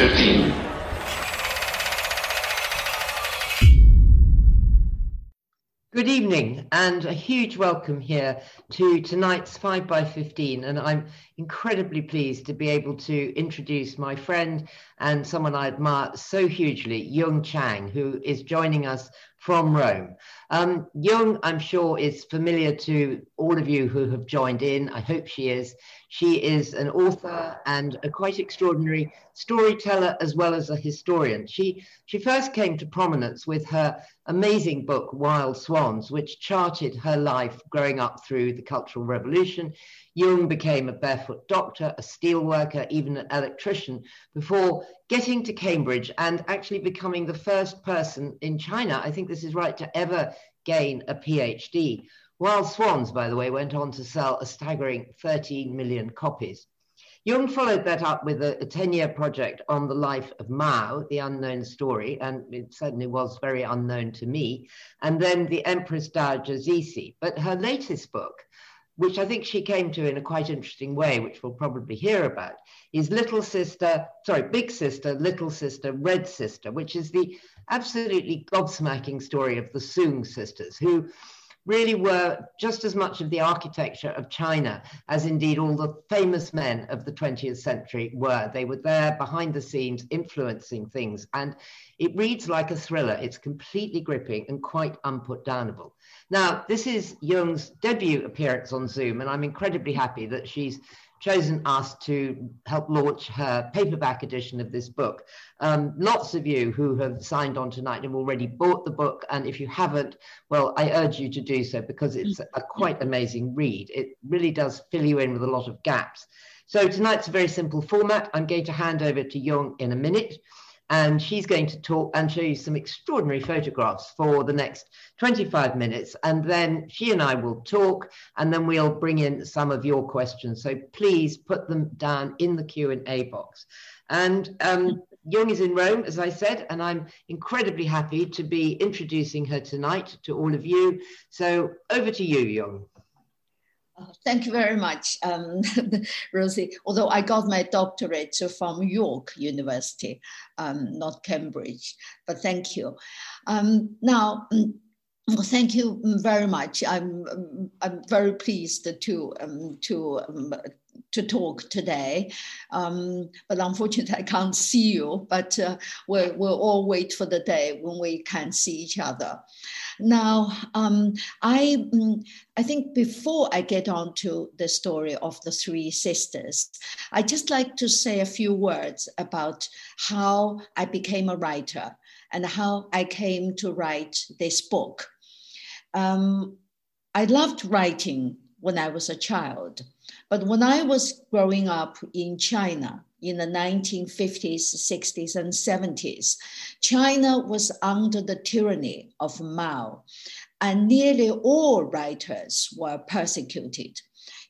15. Good evening and a huge welcome here to tonight's 5 by 15 and I'm incredibly pleased to be able to introduce my friend and someone I admire so hugely, Jung Chang, who is joining us from Rome. Um, Jung, I'm sure, is familiar to all of you who have joined in. I hope she is. She is an author and a quite extraordinary storyteller as well as a historian. She, she first came to prominence with her amazing book, Wild Swans, which charted her life growing up through the Cultural Revolution. Jung became a barefoot doctor, a steel worker, even an electrician before getting to Cambridge and actually becoming the first person in China, I think this is right, to ever gain a PhD. Wild Swans, by the way, went on to sell a staggering 13 million copies. Jung followed that up with a 10 year project on the life of Mao, the unknown story, and it certainly was very unknown to me, and then the Empress Dowager Cixi. But her latest book, which I think she came to in a quite interesting way, which we'll probably hear about, is Little Sister, sorry, Big Sister, Little Sister, Red Sister, which is the absolutely gobsmacking story of the Soong sisters, who really were just as much of the architecture of China as indeed all the famous men of the 20th century were. They were there behind the scenes influencing things. And it reads like a thriller. It's completely gripping and quite unputdownable. Now, this is Jung's debut appearance on Zoom, and I'm incredibly happy that she's chosen us to help launch her paperback edition of this book. Um, lots of you who have signed on tonight have already bought the book, and if you haven't, well, I urge you to do so because it's a quite amazing read. It really does fill you in with a lot of gaps. So tonight's a very simple format. I'm going to hand over to Jung in a minute and she's going to talk and show you some extraordinary photographs for the next 25 minutes. And then she and I will talk and then we'll bring in some of your questions. So please put them down in the Q&A box. And um, Jung is in Rome as I said and I'm incredibly happy to be introducing her tonight to all of you. So over to you Jung Thank you very much, um, Rosie. Although I got my doctorate from York University, um, not Cambridge, but thank you. Um, now, mm, well, thank you very much. I'm I'm very pleased to um, to um, to talk today. Um, but unfortunately, I can't see you, but uh, we'll, we'll all wait for the day when we can see each other. Now, um, I, mm, I think before I get on to the story of the three sisters, I'd just like to say a few words about how I became a writer and how I came to write this book. Um, I loved writing when I was a child. But when I was growing up in China in the 1950s, 60s, and 70s, China was under the tyranny of Mao, and nearly all writers were persecuted,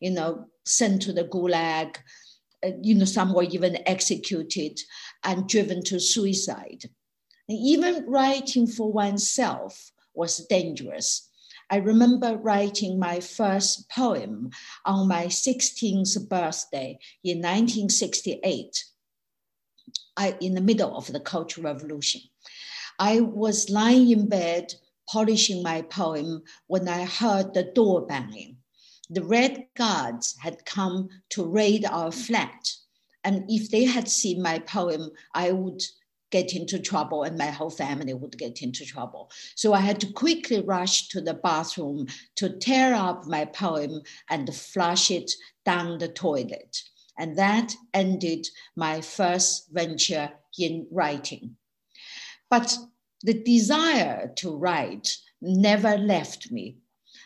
you know, sent to the gulag, uh, you know, some were even executed and driven to suicide. And even writing for oneself was dangerous I remember writing my first poem on my 16th birthday in 1968, I, in the middle of the Cultural Revolution. I was lying in bed polishing my poem when I heard the door banging. The Red Guards had come to raid our flat. And if they had seen my poem, I would get into trouble and my whole family would get into trouble. So I had to quickly rush to the bathroom to tear up my poem and flush it down the toilet. And that ended my first venture in writing. But the desire to write never left me.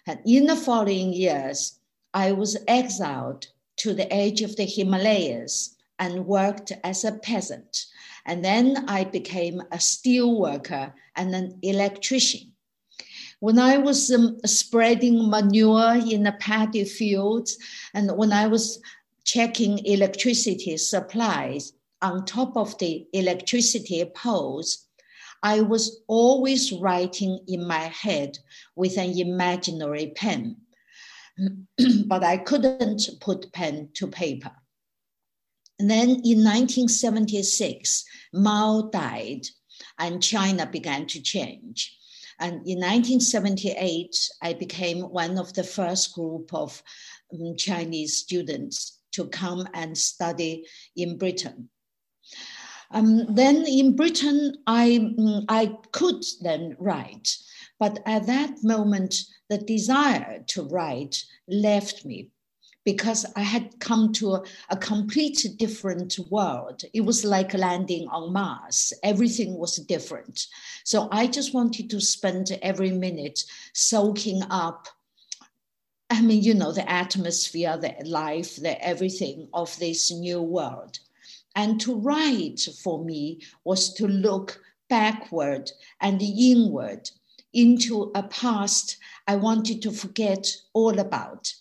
And in the following years, I was exiled to the edge of the Himalayas and worked as a peasant and then I became a steel worker and an electrician. When I was um, spreading manure in the paddy fields, and when I was checking electricity supplies on top of the electricity poles, I was always writing in my head with an imaginary pen. but I couldn't put pen to paper. And then in 1976, Mao died and China began to change. And in 1978, I became one of the first group of um, Chinese students to come and study in Britain. Um, then in Britain, I, mm, I could then write, but at that moment, the desire to write left me because I had come to a, a complete different world. It was like landing on Mars. Everything was different. So I just wanted to spend every minute soaking up I mean, you know, the atmosphere, the life, the everything of this new world. And to write for me was to look backward and inward into a past I wanted to forget all about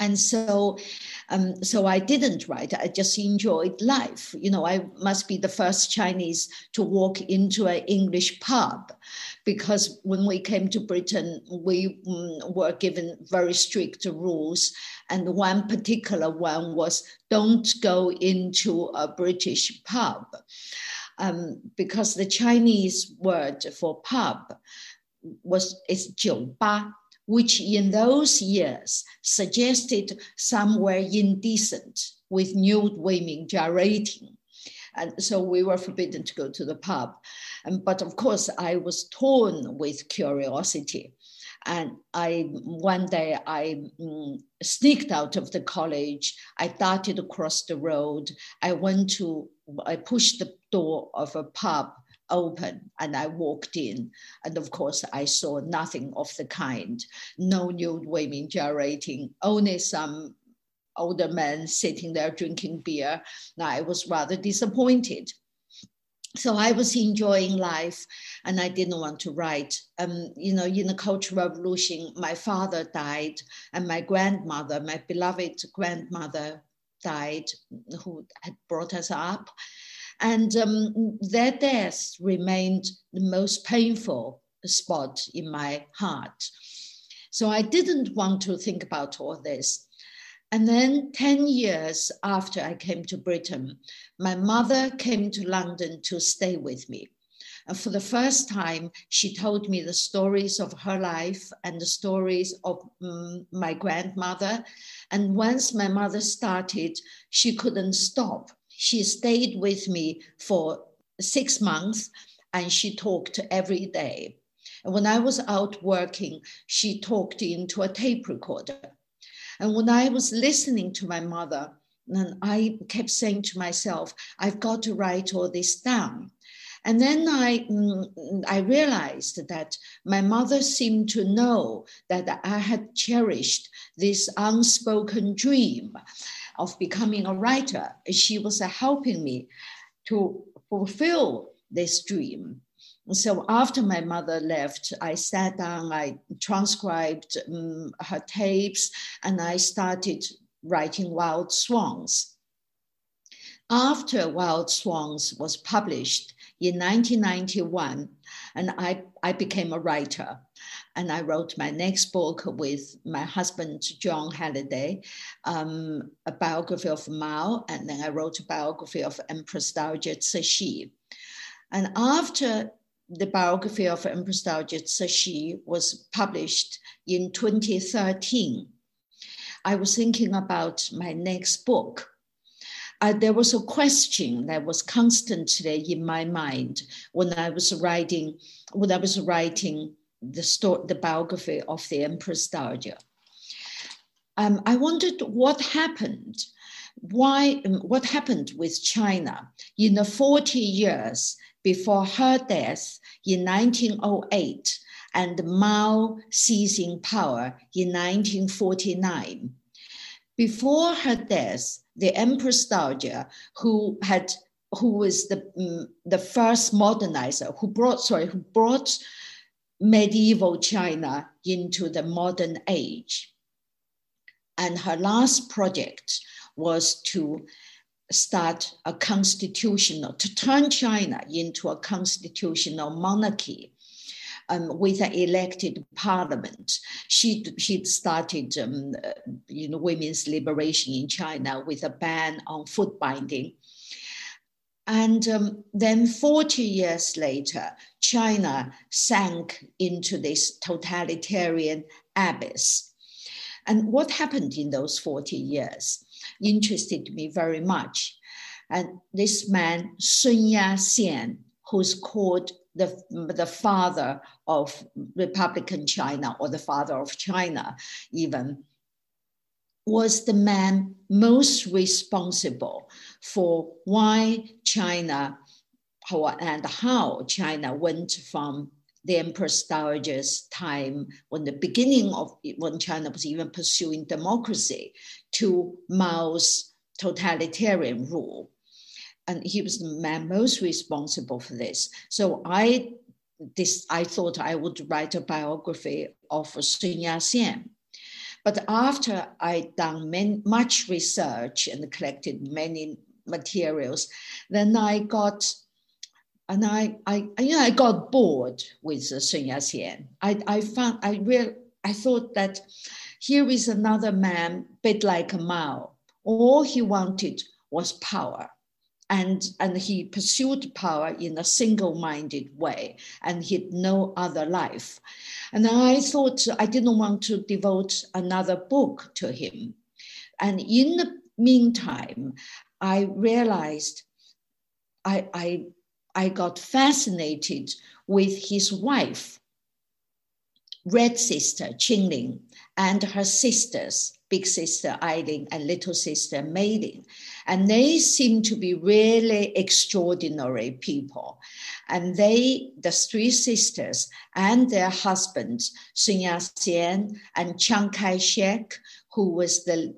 and so um, so i didn't write. I just enjoyed life. You know i must be the first chinese to walk into an english pub because when we came to britain we um, were given very strict rules. And one particular one was don't go into a british pub um, because the chinese word for pub was is 酒吧 which in those years suggested somewhere indecent with nude women gyrating. And so we were forbidden to go to the pub. And, but of course, I was torn with curiosity. And I one day I mm, sneaked out of the college. I darted across the road. I went to I pushed the door of a pub open and I walked in. And of course, I saw nothing of the kind no nude women gyrating, only some older men sitting there drinking beer. Now, I was rather disappointed. So I was enjoying life and I didn't want to write. Um, you know, in the Cultural Revolution, my father died and my grandmother, my beloved grandmother, died, who had brought us up. And um, their death remained the most painful spot in my heart. So I didn't want to think about all this. And then 10 years after I came to Britain, my mother came to London to stay with me. And for the first time, she told me the stories of her life and the stories of um, my grandmother. And once my mother started, she couldn't stop she stayed with me for six months and she talked every day. And when I was out working, she talked into a tape recorder. And when I was listening to my mother, and I kept saying to myself, I've got to write all this down. And then I, mm, I realized that my mother seemed to know that I had cherished this unspoken dream of becoming a writer. She was helping me to fulfill this dream. So after my mother left, I sat down, I transcribed um, her tapes, and I started writing Wild Swans. After Wild Swans was published in 1991, and I, I became a writer and I wrote my next book with my husband, Jon Halliday, um, a biography of Mao, and then I wrote a biography of Empress Dowager Cixi. And after the biography of Empress Dowager Cixi was published in 2013, I was thinking about my next book. Uh, there was a question that was constantly in my mind when I was writing when I was writing the, story, the biography of the Empress Dowager. Um, I wondered what happened, why, um, what happened with China in the 40 years before her death in 1908 and Mao seizing power in 1949. Before her death, the Empress Dowager, who had who was the, um, the first modernizer, who brought sorry, who brought medieval China into the modern age. And her last project was to start a constitutional, to turn China into a constitutional monarchy. um, with an elected parliament. She she started um, uh, you know women's liberation in China with a ban on foot binding. And um, then 40 years later, China sank into this totalitarian abyss. And what happened in those 40 years interested me very much. And this man, Sun Yat-sen, who's called the, the father of Republican China or the father of China, even, was the man most responsible for why China and how China went from the Empress Dowager's time, when the beginning of when China was even pursuing democracy, to Mao's totalitarian rule and he was the man most responsible for this. So I this I thought I would write a biography of Sun Yat-sen. But after I'd done many, much research and collected many materials, then I got and I, I you know I got bored with uh, Sun Yat-sen. I, I found I real I thought that here is another man, bit like Mao. All he wanted was power and, and he pursued power in a single-minded way and he had no other life and i thought i didn't want to devote another book to him and in the meantime i realized i i, I got fascinated with his wife red sister qingling and her sisters big sister Ailing and little sister Meiling. And they seem to be really extraordinary people. And they, the three sisters and their husbands, Sun Yat-sen and Chiang Kai-shek, who was the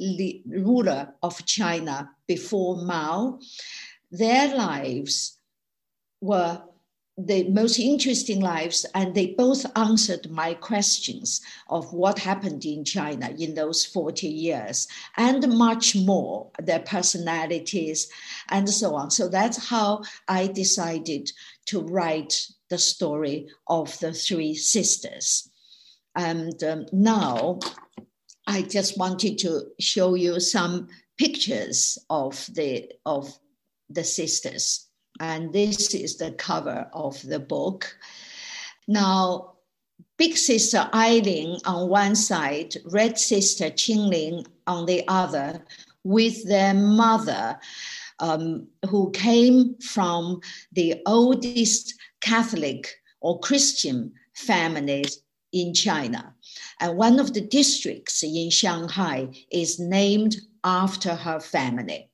ruler of China before Mao, their lives were the most interesting lives, and they both answered my questions of what happened in China in those 40 years and much more, their personalities and so on. So that's how I decided to write the story of the three sisters. And um, now I just wanted to show you some pictures of the of the sisters and this is the cover of the book. Now, Big Sister Ailing on one side, Red Sister Qingling on the other, with their mother, um, who came from the oldest Catholic or Christian families in China. And one of the districts in Shanghai is named after her family.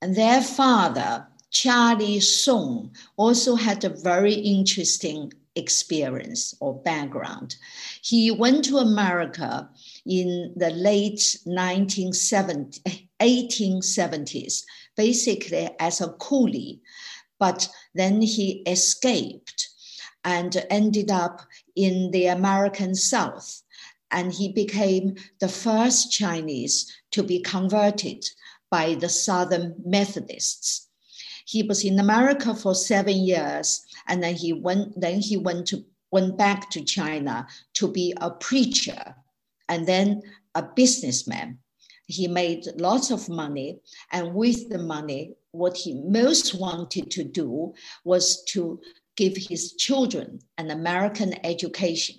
And their father, Charlie Soong, also had a very interesting experience or background. He went to America in the late 1970s, 1870s, basically as a coolie, but then he escaped and ended up in the American South. And he became the first Chinese to be converted by the Southern Methodists. He was in America for seven years, and then he went. Then he went to went back to China to be a preacher, and then a businessman. He made lots of money, and with the money, what he most wanted to do was to give his children an American education.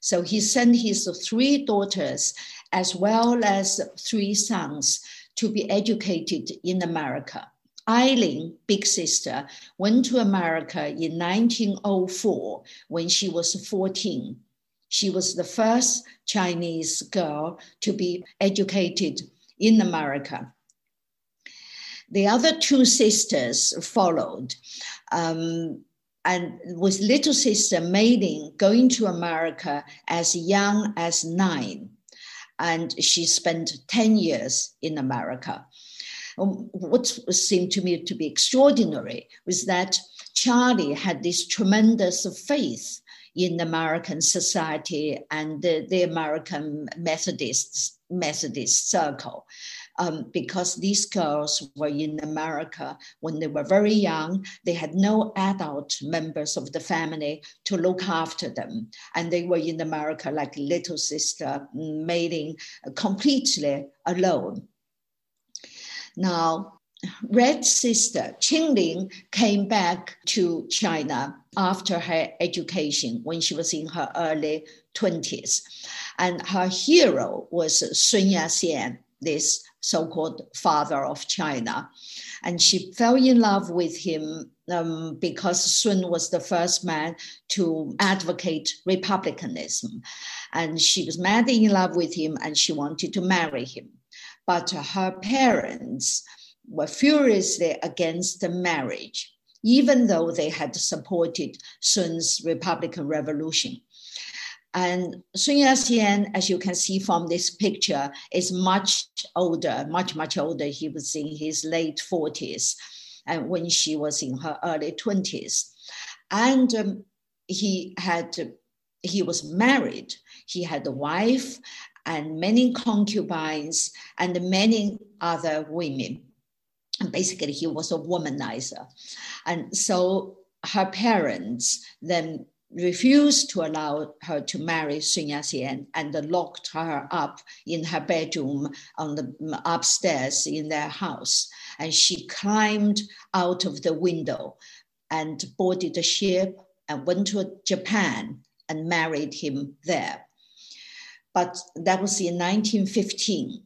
So he sent his three daughters as well as three sons to be educated in America. Ailing, big sister, went to America in 1904 when she was 14. She was the first Chinese girl to be educated in America. The other two sisters followed. Um, and with little sister Meiling going to America as young as nine and she spent 10 years in America. Um, what seemed to me to be extraordinary was that Charlie had this tremendous faith in American society and the, the American Methodist Methodist circle. Um, because these girls were in America when they were very young. They had no adult members of the family to look after them. And they were in America like little sister, Meiling completely alone. Now, Red sister Qingling came back to China after her education when she was in her early 20s. And her hero was Sun Yat-sen, this so-called father of China. And she fell in love with him um, because Sun was the first man to advocate republicanism. And she was madly in love with him and she wanted to marry him. But her parents were furiously against the marriage, even though they had supported Sun's Republican Revolution. And Sun Yat-sen, as you can see from this picture, is much older, much, much older. He was in his late 40s and when she was in her early 20s. And um, he had, he was married. He had a wife and many concubines and many other women. And basically, he was a womanizer. And so her parents then refused to allow her to marry Sun Yat-sen and locked her up in her bedroom on the upstairs in their house. And she climbed out of the window and boarded a ship and went to Japan and married him there. But that was in 1915.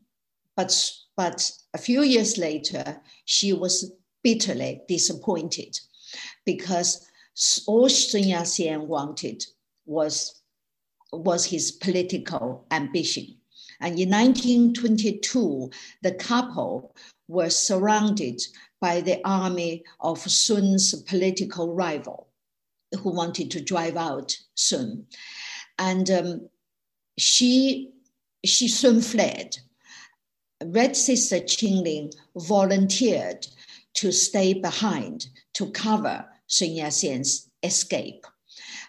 But, but a few years later, she was bitterly disappointed because all Sun Yat-sen wanted was, was his political ambition. And in 1922, the couple were surrounded by the army of Sun's political rival who wanted to drive out Sun. And um, she, she soon fled Red Sister Qingling volunteered to stay behind to cover Sun Yat-sen's escape.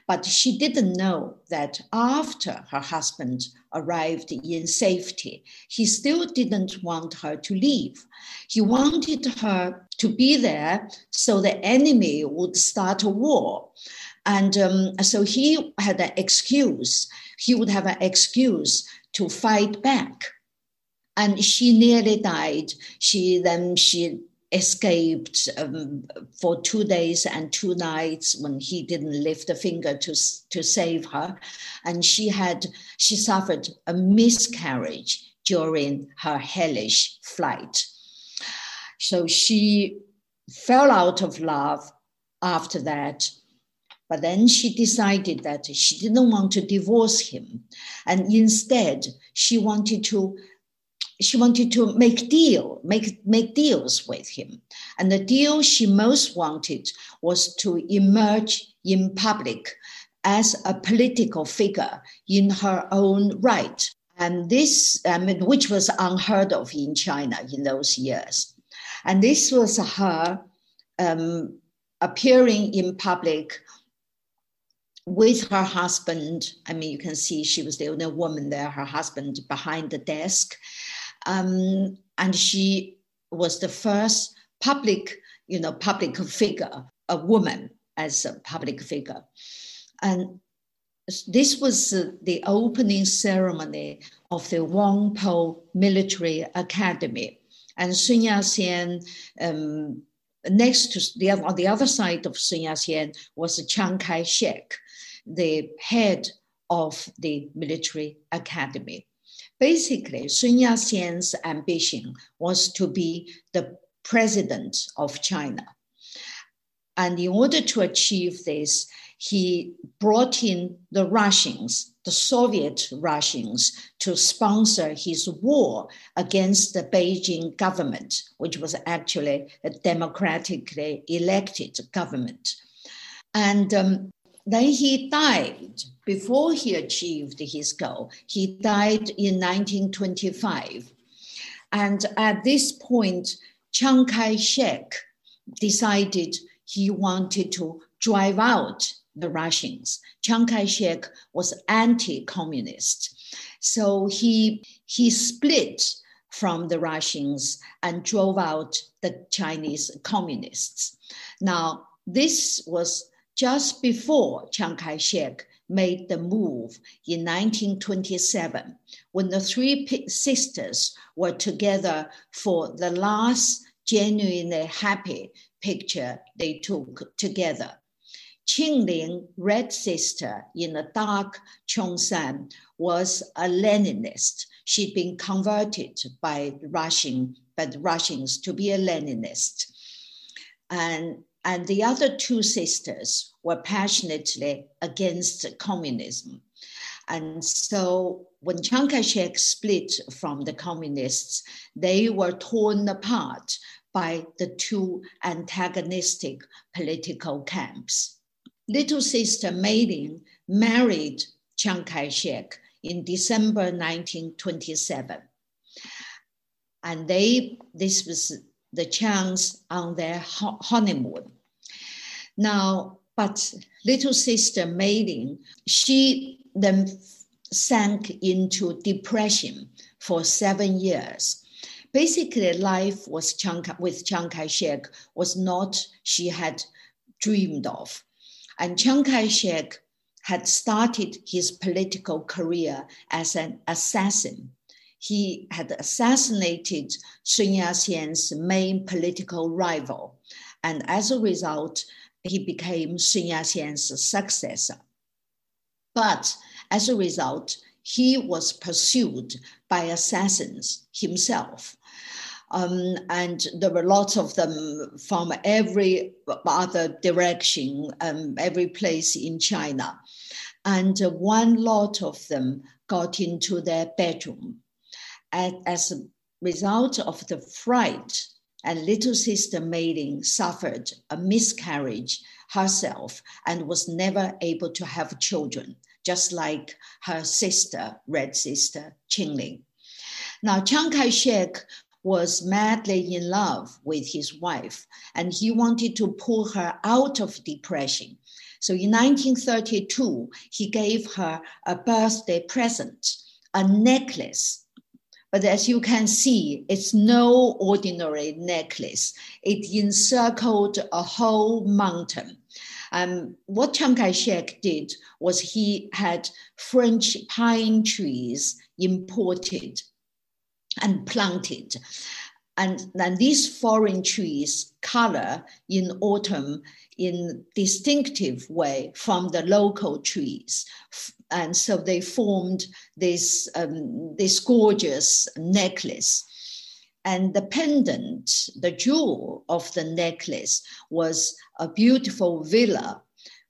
But she didn't know that after her husband arrived in safety, he still didn't want her to leave. He wanted her to be there so the enemy would start a war. And um, so he had an excuse, he would have an excuse to fight back and she nearly died. She then she escaped um, for two days and two nights when he didn't lift a finger to, to save her. And she had, she suffered a miscarriage during her hellish flight. So she fell out of love after that. But then she decided that she didn't want to divorce him. And instead, she wanted to she wanted to make deal, make, make deals with him. And the deal she most wanted was to emerge in public as a political figure in her own right. And this, um, which was unheard of in China in those years. And this was her um, appearing in public with her husband. I mean, you can see she was the only woman there, her husband behind the desk. Um, and she was the first public, you know, public figure, a woman as a public figure. And this was uh, the opening ceremony of the Whampoa Military Academy. And Sun Yat-sen, um, next to the on the other side of Sun Yat-sen was Chiang Kai-shek, the head of the military academy. Basically, Sun Yat-sen's ambition was to be the president of China. And in order to achieve this, he brought in the Russians, the Soviet Russians, to sponsor his war against the Beijing government, which was actually a democratically elected government. And um, then he died before he achieved his goal. He died in 1925. And at this point, Chiang Kai shek decided he wanted to drive out the Russians. Chiang Kai shek was anti communist. So he, he split from the Russians and drove out the Chinese communists. Now, this was just before Chiang Kai shek made the move in 1927 when the three sisters were together for the last genuinely happy picture they took together. Qingling, Red Sister in the dark Cheongsam, was a Leninist. She'd been converted by Russian, by the Russians to be a Leninist. And, and the other two sisters were passionately against communism. And so when Chiang Kai shek split from the communists, they were torn apart by the two antagonistic political camps. Little sister Mei Ling married Chiang Kai shek in December 1927. And they, this was the Chiang's on their honeymoon. Now, but little sister Mei Ling, she then sank into depression for seven years. Basically, life was Chiang, with Chiang Kai-shek was not she had dreamed of. And Chiang Kai-shek had started his political career as an assassin. He had assassinated Sun Yat-sen's main political rival. And as a result, he became Sun Yat-sen's successor. But as a result, he was pursued by assassins himself. Um, and there were lots of them from every other direction, um, every place in China. And uh, one lot of them got into their bedroom. And as a result of the fright, and little sister Ling suffered a miscarriage herself and was never able to have children, just like her sister, Red Sister Qingling. Now, Chiang Kai shek was madly in love with his wife, and he wanted to pull her out of depression. So in 1932, he gave her a birthday present, a necklace. But as you can see, it's no ordinary necklace. It encircled a whole mountain. Um, what Chiang Kai-shek did was he had French pine trees imported and planted. And then these foreign trees color in autumn in distinctive way from the local trees. And so they formed this, um, this gorgeous necklace. And the pendant, the jewel of the necklace, was a beautiful villa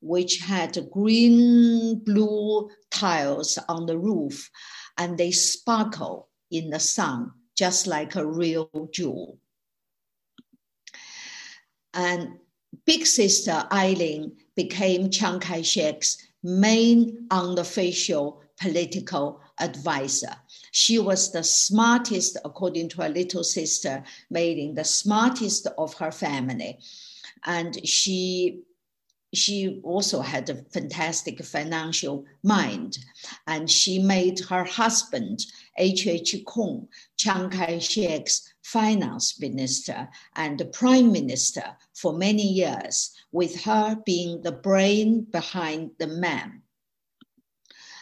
which had green blue tiles on the roof and they sparkle in the sun, just like a real jewel. And big sister Ailing became Chiang Kai shek's main unofficial political advisor. She was the smartest, according to her little sister Mei Ling, the smartest of her family. And she she also had a fantastic financial mind. And she made her husband, H.H. H. Kung, Chiang Kai shek's finance minister and the prime minister for many years, with her being the brain behind the man.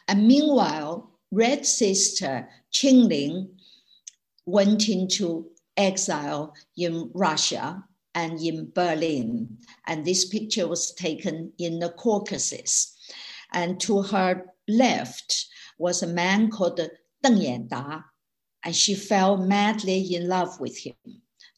And meanwhile, Red Sister Qingling went into exile in Russia and in Berlin. And this picture was taken in the Caucasus. And to her left was a man called Deng Yanda, and she fell madly in love with him.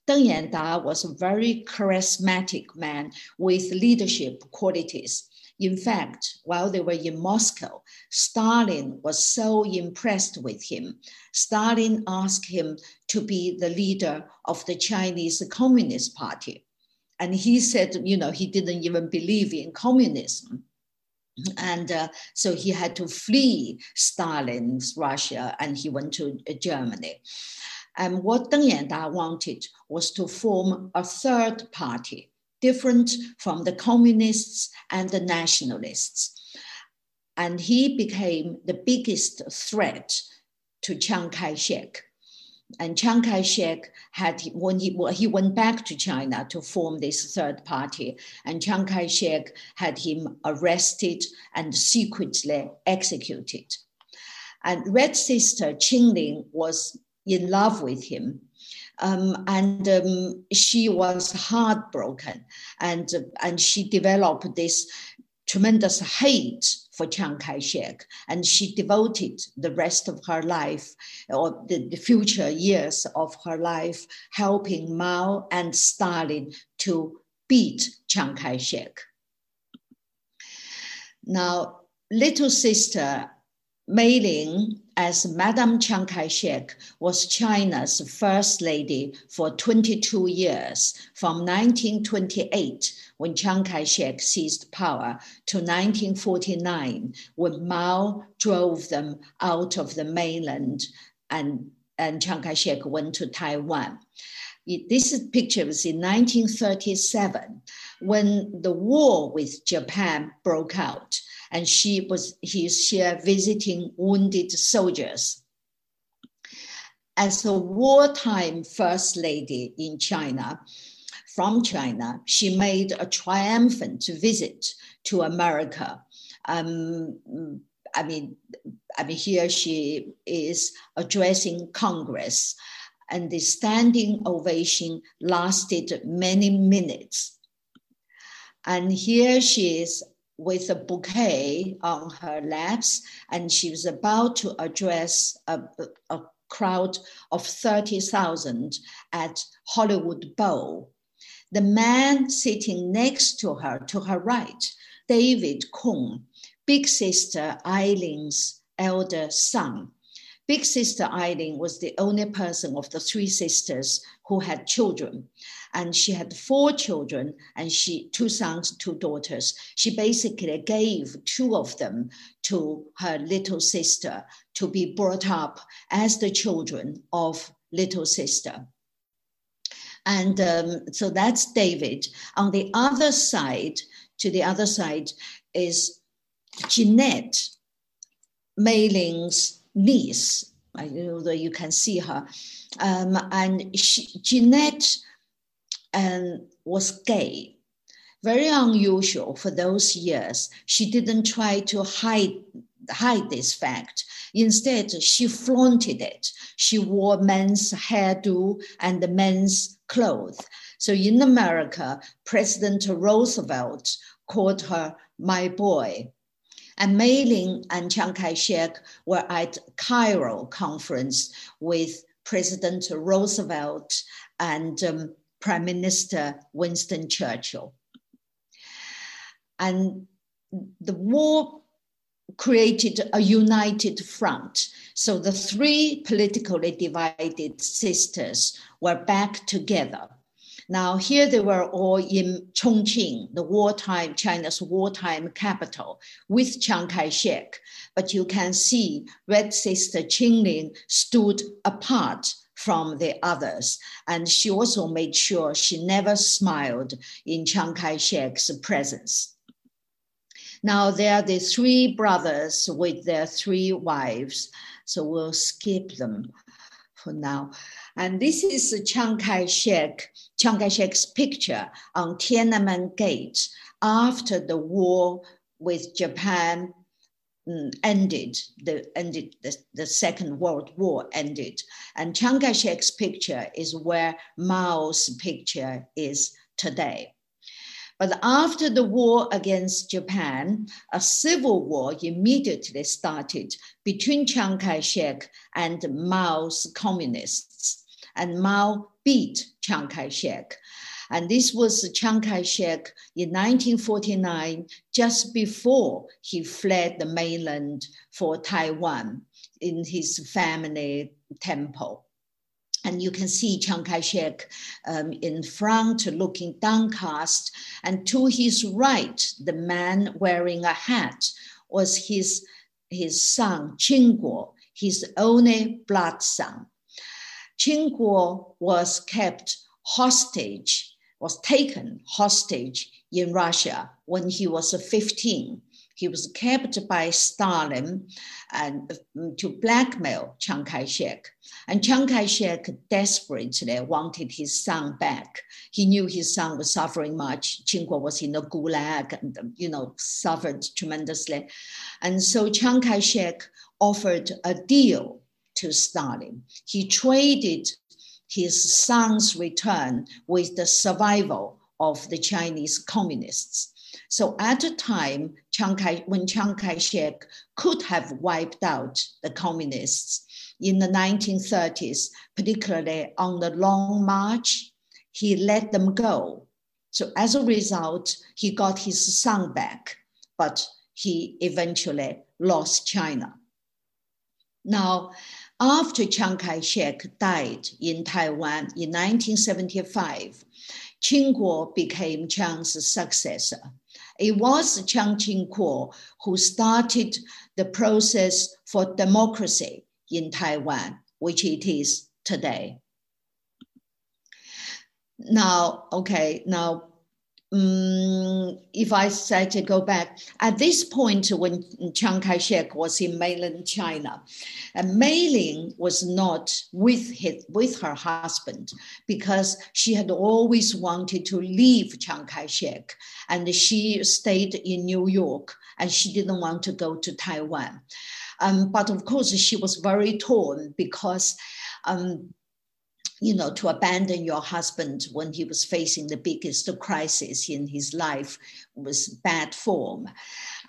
Deng Yanda was a very charismatic man with leadership qualities. In fact, while they were in Moscow, Stalin was so impressed with him. Stalin asked him to be the leader of the Chinese Communist Party. And he said, you know, he didn't even believe in communism. And uh, so he had to flee Stalin's Russia and he went to uh, Germany. And what Deng Yanda wanted was to form a third party different from the communists and the nationalists. And he became the biggest threat to Chiang Kai shek. And Chiang Kai-shek had, when he, he went back to China to form this third party, and Chiang Kai-shek had him arrested and secretly executed. And Red Sister Qingling was in love with him. Um, and um, she was heartbroken and, and she developed this tremendous hate for Chiang Kai shek. And she devoted the rest of her life, or the, the future years of her life, helping Mao and Stalin to beat Chiang Kai shek. Now, little sister Mei Ling, as Madame Chiang Kai shek, was China's first lady for 22 years, from 1928, when Chiang Kai shek seized power, to 1949, when Mao drove them out of the mainland and, and Chiang Kai shek went to Taiwan. This picture was in 1937 when the war with Japan broke out and she was he's here visiting wounded soldiers. As a wartime first lady in China, from China, she made a triumphant visit to America. Um, I mean, I mean, here she is addressing Congress, and the standing ovation lasted many minutes. And here she is with a bouquet on her laps, and she was about to address a, a crowd of 30,000 at Hollywood Bowl. The man sitting next to her, to her right, David Kung, big sister Ailing's elder son, Big sister Ailing was the only person of the three sisters who had children. And she had four children and she two sons, two daughters. She basically gave two of them to her little sister to be brought up as the children of little sister. And um, so that's David. On the other side, to the other side, is Jeanette, Mei Ling's niece, although you can see her. Um, and she, Jeanette um, was gay, very unusual for those years. She didn't try to hide hide this fact. Instead, she flaunted it. She wore men's hairdo and men's clothes. So in America, President Roosevelt called her my boy. And Mei Ling and Chiang Kai-shek were at Cairo conference with President Roosevelt and um, Prime Minister Winston Churchill. And the war created a united front. So the three politically divided sisters were back together. Now, here they were all in Chongqing, the wartime, China's wartime capital, with Chiang Kai shek. But you can see Red Sister Qingling stood apart from the others. And she also made sure she never smiled in Chiang Kai shek's presence. Now, there are the three brothers with their three wives. So we'll skip them for now. And this is Chiang Kai-shek, Chiang Kai-shek's picture on Tiananmen Gate after the war with Japan um, ended, the, ended the, the Second World War ended. And Chiang Kai-shek's picture is where Mao's picture is today. But after the war against Japan, a civil war immediately started between Chiang Kai shek and Mao's communists and Mao beat Chiang Kai shek. And this was Chiang Kai shek in 1949, just before he fled the mainland for Taiwan in his family temple. And you can see Chiang Kai shek um, in front looking downcast. And to his right, the man wearing a hat was his, his son, Qing Guo, his only blood son. Qing Guo was kept hostage, was taken hostage in Russia when he was 15. he was kept by Stalin and mm, to blackmail Chiang Kai-shek. And Chiang Kai-shek desperately wanted his son back. He knew his son was suffering much. Ching Kuo was in the gulag and, um, you know, suffered tremendously. And so Chiang Kai-shek offered a deal to Stalin. He traded his son's return with the survival of the Chinese communists. So at the time, Chiang Kai, when Chiang Kai-shek could have wiped out the communists in the 1930s, particularly on the Long March, he let them go. So as a result, he got his son back, but he eventually lost China. Now, after Chiang Kai-shek died in Taiwan in 1975, Ching Kuo became Chiang's successor. It was Chiang Ching-kuo who started the process for democracy in Taiwan, which it is today. Now, okay, now um, if I say to go back, at this point when Chiang Kai-shek was in mainland China, and Meiling was not with his, with her husband because she had always wanted to leave Chiang Kai-shek, and she stayed in New York, and she didn't want to go to Taiwan. Um, but of course, she was very torn because. Um, you know, to abandon your husband when he was facing the biggest crisis in his life was bad form.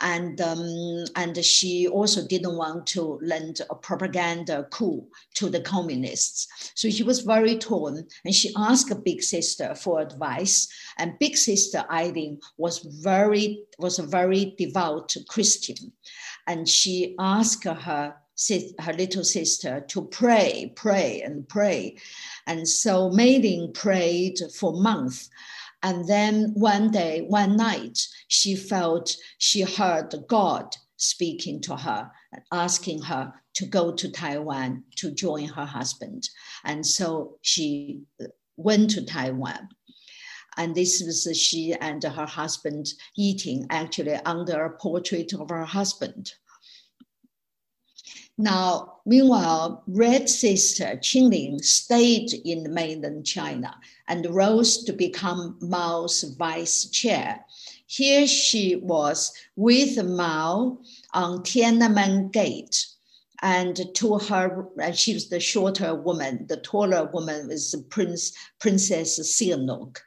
And, um, and she also didn't want to lend a propaganda coup to the communists. So she was very torn and she asked a big sister for advice. And big sister Ailing was very, was a very devout Christian. And she asked her her little sister to pray, pray, and pray. And so Meiling prayed for months. And then one day, one night, she felt she heard God speaking to her, asking her to go to Taiwan to join her husband. And so she went to Taiwan. And this was she and her husband eating actually under a portrait of her husband. Now, meanwhile, Red Sister Qingling stayed in mainland China and rose to become Mao's vice chair. Here she was with Mao on Tiananmen Gate. And to her, and she was the shorter woman, the taller woman was Prince, Princess Sihanouk,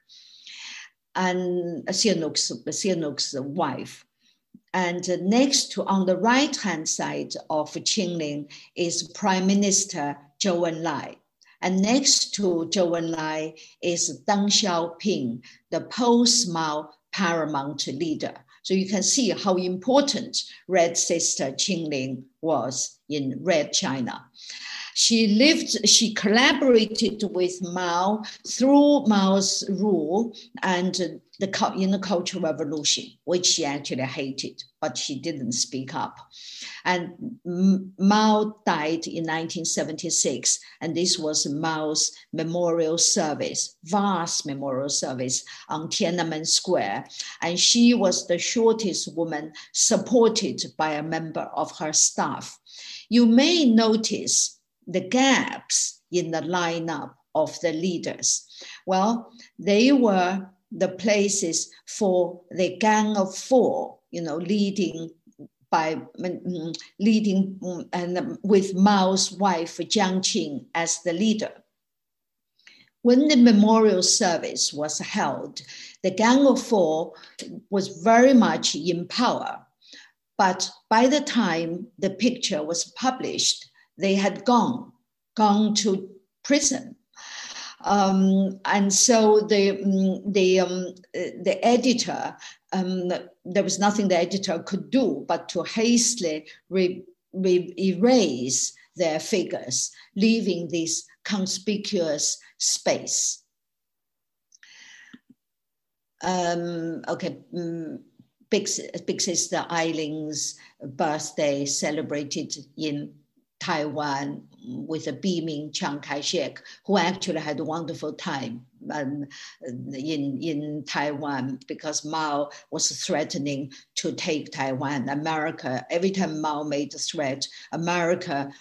and Sihanouk's, Sihanouk's wife. And next to, on the right hand side of Qingling is Prime Minister Zhou Enlai. And next to Zhou Enlai is Deng Xiaoping, the post Mao paramount leader. So you can see how important Red Sister Qingling was in Red China. She lived, she collaborated with Mao through Mao's rule and the, in the Cultural Revolution, which she actually hated, but she didn't speak up. And Mao died in 1976, and this was Mao's memorial service, vast memorial service on Tiananmen Square. And she was the shortest woman supported by a member of her staff. You may notice the gaps in the lineup of the leaders? Well, they were the places for the gang of four, you know, leading by mm, leading mm, and with Mao's wife Jiang Qing as the leader. When the memorial service was held, the Gang of Four was very much in power. But by the time the picture was published, they had gone, gone to prison. Um, and so the, mm, the, um, the editor, um, there was nothing the editor could do but to hastily re, re, erase their figures, leaving this conspicuous space. Um, okay, big, big sister Ailing's birthday celebrated in Taiwan with a beaming Chiang Kai-shek, who actually had a wonderful time um, in, in Taiwan because Mao was threatening to take Taiwan. America, every time Mao made a threat, America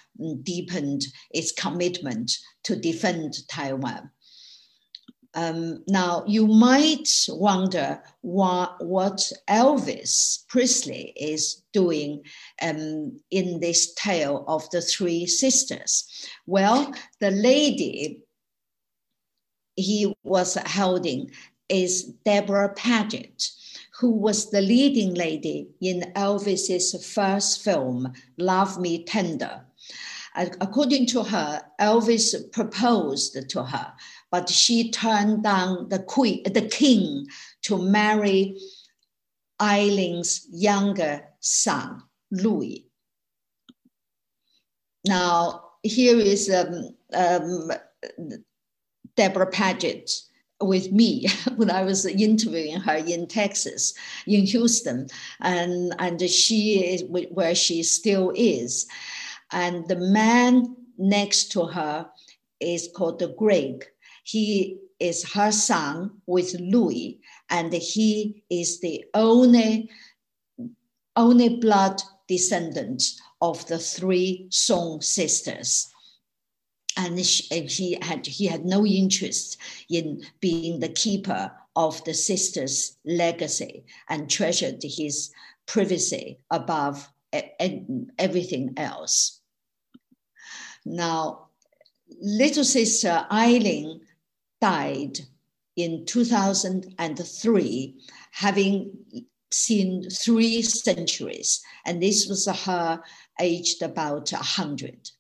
deepened its commitment to defend Taiwan. Um, now, you might wonder what, Elvis Presley is doing um, in this tale of the three sisters. Well, the lady he was holding is Debra Paget, who was the leading lady in Elvis's first film, Love Me Tender. According to her, Elvis proposed to her but she turned down the queen, the king, to marry Ailing's younger son, Louis. Now, here is um, um, Debra Paget with me when I was interviewing her in Texas, in Houston, and, and she is where she still is. And the man next to her is called the Greg. He is her son with Louis, and he is the only, only blood descendant of the three Soong sisters. And he had, he had no interest in being the keeper of the sisters' legacy and treasured his privacy above everything else. Now, little sister Ailing died in 2003, having seen three centuries. And this was her aged about 100.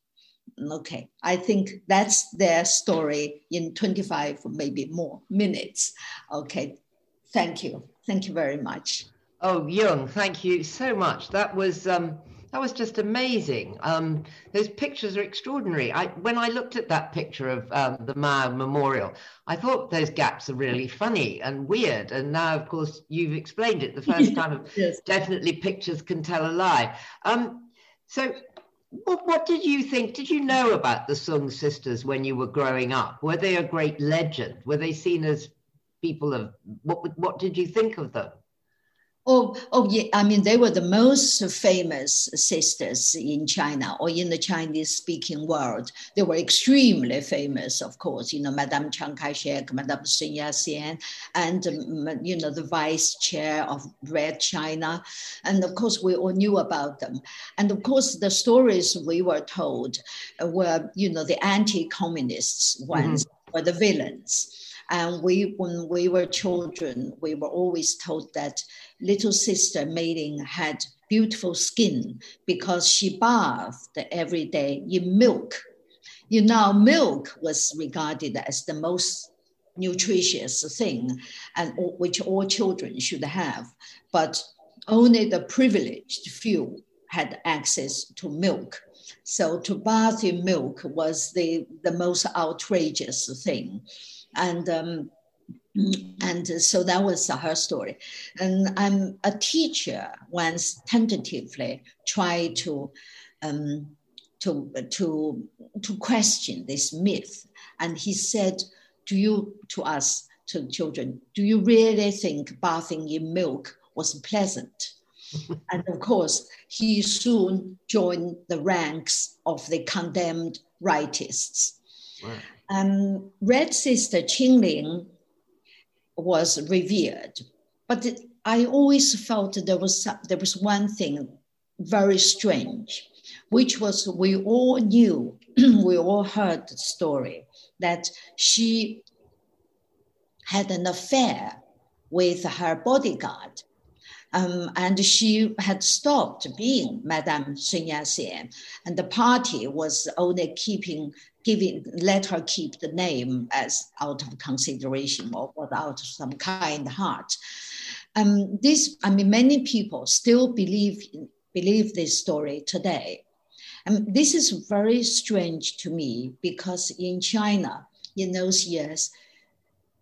Okay, I think that's their story in 25, maybe more minutes. Okay, thank you. Thank you very much. Oh, Jung, thank you so much. That was um, that was just amazing. Um, those pictures are extraordinary. I, when I looked at that picture of um, the Mao Memorial, I thought those gaps are really funny and weird. And now, of course, you've explained it. The first time of yes. definitely pictures can tell a lie. Um, so, what, what did you think? Did you know about the Soong sisters when you were growing up? Were they a great legend? Were they seen as people of what? What did you think of them? Oh, oh yeah. I mean, they were the most famous sisters in China or in the Chinese speaking world. They were extremely famous, of course, you know, Madame Chiang Kai-shek, Madame Sun Yat-sen, and, um, you know, the vice chair of Red China. And of course, we all knew about them. And of course, the stories we were told were, you know, the anti-communists ones mm-hmm. were the villains. And we, when we were children, we were always told that little sister Meiling had beautiful skin because she bathed every day in milk. You know, milk was regarded as the most nutritious thing and which all children should have, but only the privileged few had access to milk. So to bath in milk was the, the most outrageous thing. And um, and so that was her story. And I'm a teacher once tentatively tried to um, to to to question this myth, and he said, "Do you to us to children? Do you really think bathing in milk was pleasant?" and of course, he soon joined the ranks of the condemned rightists. Right. Um, Red Sister Qingling was revered. But it, I always felt there was there was one thing very strange, which was we all knew, we all heard the story that she had an affair with her bodyguard. Um, and she had stopped being Madame Sun Yat-sen, and the party was only keeping giving let her keep the name as out of consideration or, or out of some kind heart. Um, this, I mean, many people still believe believe this story today. And this is very strange to me because in China, in those years,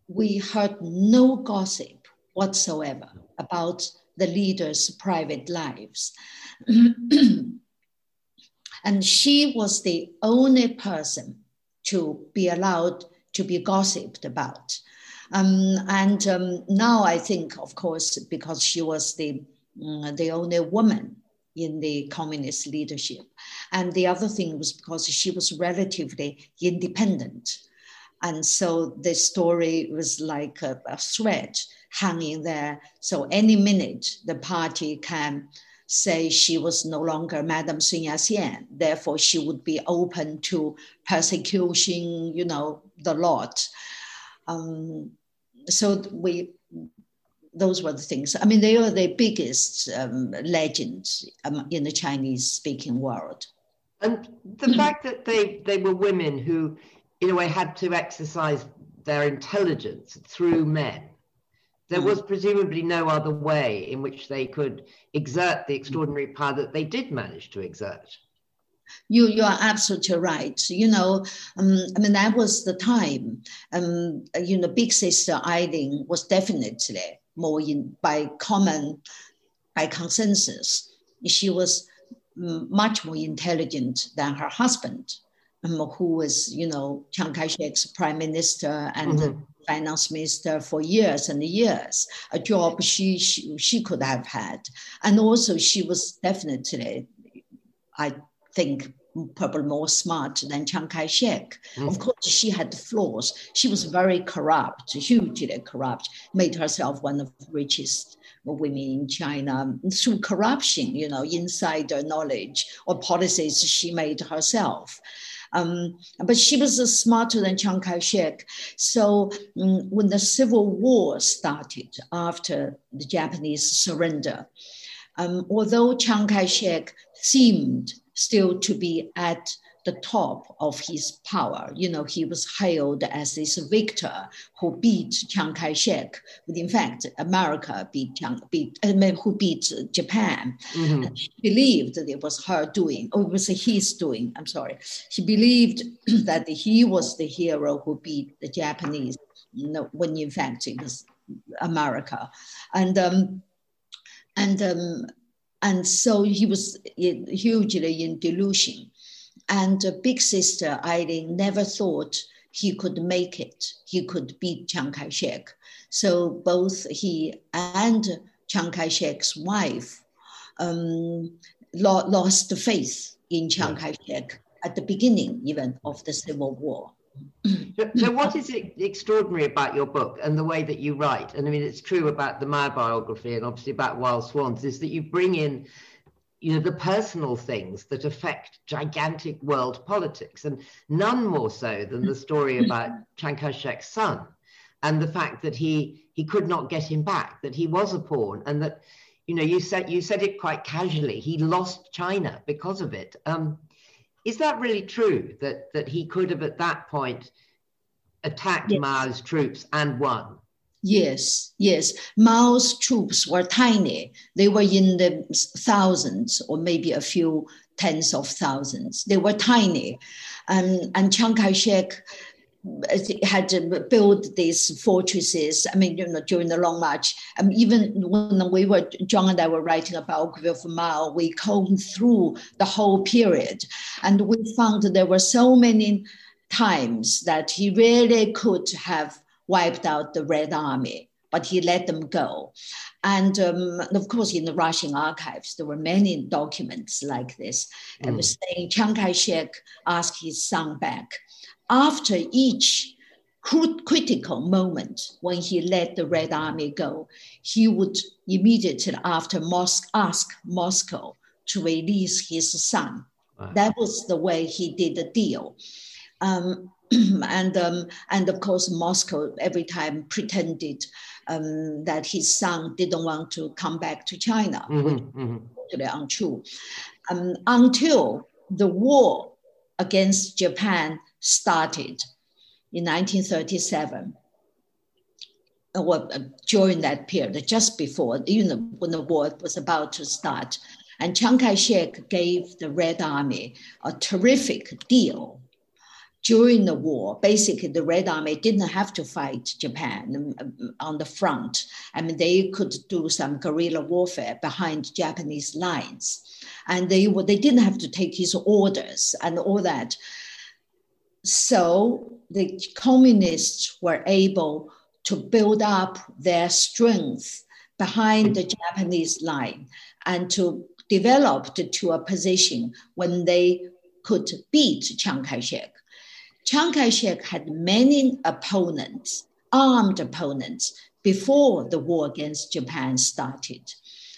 we heard no gossip whatsoever about the leaders' private lives. And she was the only person to be allowed to be gossiped about. Um, and um, now I think, of course, because she was the, um, the only woman in the communist leadership. And the other thing was because she was relatively independent. And so the story was like a, a thread hanging there. So any minute the party can say she was no longer Madame Sun Yat-sen, therefore she would be open to persecution, you know, the lot. Um, so we, those were the things. I mean, they are the biggest um, legends um, in the Chinese-speaking world. And the fact that they they were women who, in a way, had to exercise their intelligence through men there was presumably no other way in which they could exert the extraordinary power that they did manage to exert. You you are absolutely right. You know, um, I mean that was the time. Um, you know, Big Sister Ailing was definitely more in by common, by consensus. She was much more intelligent than her husband, um, who was you know Chiang Kai-shek's prime minister and. Mm-hmm finance minister for years and years, a job she, she, she could have had. And also, she was definitely, I think, probably more smart than Chiang Kai shek. Mm. Of course, she had flaws. She was very corrupt, hugely corrupt, made herself one of the richest women in China through corruption, you know, insider knowledge or policies she made herself. Um, but she was smarter than Chiang Kai shek. So um, when the Civil War started after the Japanese surrender, um, although Chiang Kai shek seemed still to be at the top of his power. You know, he was hailed as this victor who beat Chiang Kai-shek. But in fact, America beat Chiang, beat, I mean, who beat Japan. Mm-hmm. She believed that it was her doing, or it was his doing. I'm sorry. She believed that he was the hero who beat the Japanese. You know, when in fact it was America, and um, and um, and so he was hugely in delusion. And big sister Ailing never thought he could make it. He could beat Chiang Kai shek. So both he and Chiang Kai shek's wife um, lo- lost faith in Chiang Kai shek at the beginning, even of the Civil War. so, so, what is extraordinary about your book and the way that you write? And I mean, it's true about the Mao biography and obviously about Wild Swans, is that you bring in you know the personal things that affect gigantic world politics and none more so than the story about Chiang Kai-shek's son and the fact that he he could not get him back that he was a pawn and that you know you said you said it quite casually he lost China because of it. Um, is that really true that that he could have at that point attacked yes. Mao's troops and won Yes, yes. Mao's troops were tiny. They were in the thousands or maybe a few tens of thousands. They were tiny. Um, and Chiang Kai shek uh, had built these fortresses. I mean, you know, during the Long March. Um, even when we were, Jon and I were writing about of Mao, we combed through the whole period. And we found there were so many times that he really could have wiped out the Red Army, but he let them go. And um, of course, in the Russian archives, there were many documents like this. Mm. And saying Chiang Kai shek asked his son back. After each critical moment when he let the Red Army go, he would immediately after Mos- ask Moscow to release his son. Wow. That was the way he did the deal. Um, and um, and of course Moscow every time pretended um, that his son didn't want to come back to China, mm-hmm, which mm-hmm. totally untrue. Um, until the war against Japan started in 1937. Uh, well, uh, during that period, just before, you know, when the war was about to start, and Chiang Kai-shek gave the Red Army a terrific deal during the war, basically the Red Army didn't have to fight Japan um, on the front. I mean, they could do some guerrilla warfare behind Japanese lines. And they, they didn't have to take his orders and all that. So the communists were able to build up their strength behind the Japanese line and to develop to a position when they could beat Chiang Kai shek. Chiang Kai shek had many opponents, armed opponents, before the war against Japan started.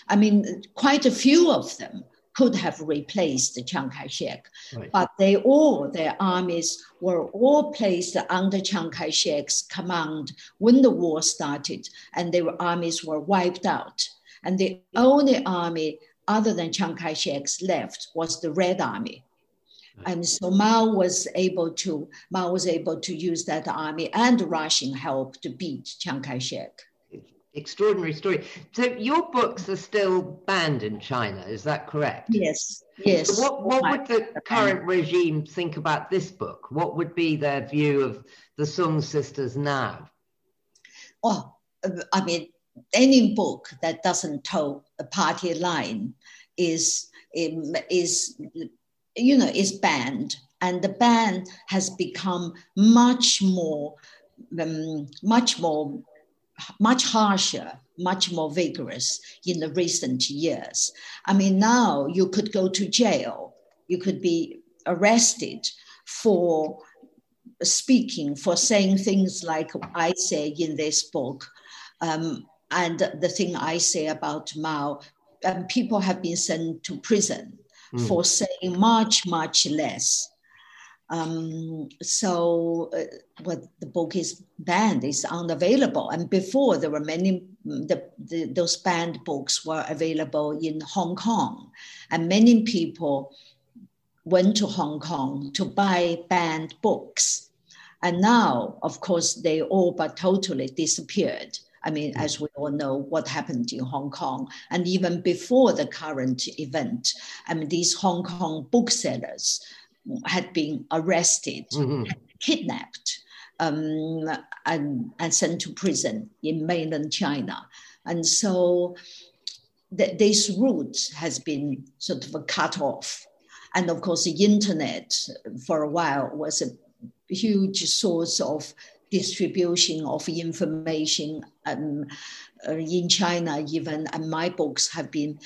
I mean, quite a few of them could have replaced Chiang Kai-shek, right. but they all, their armies were all placed under Chiang Kai-shek's command when the war started and their armies were wiped out. And the only army other than Chiang Kai-shek's left was the Red Army. And so Mao was able to Mao was able to use that army and Russian help to beat Chiang Kai-shek extraordinary story. So your books are still banned in China, is that correct? Yes, yes. So what, what would the current regime think about this book? What would be their view of the Soong sisters now? Oh, I mean, any book that doesn't toe a party line is is you know is banned, and the ban has become much more um, much more much harsher, much more vigorous in the recent years. I mean, now you could go to jail, you could be arrested for speaking, for saying things like I say in this book, um, and the thing I say about Mao. Um, people have been sent to prison mm. for saying much, much less. Um, so uh, what the book is banned is unavailable. And before there were many, the, the, those banned books were available in Hong Kong. And many people went to Hong Kong to buy banned books. And now, of course, they all but totally disappeared. I mean, as we all know, what happened in Hong Kong. And even before the current event, I mean, these Hong Kong booksellers had been arrested, mm-hmm. kidnapped, um, and, and sent to prison in mainland China. And so th- this route has been sort of cut off. And of course, the internet for a while was a huge source of distribution of information um, uh, in China, even, and my books have been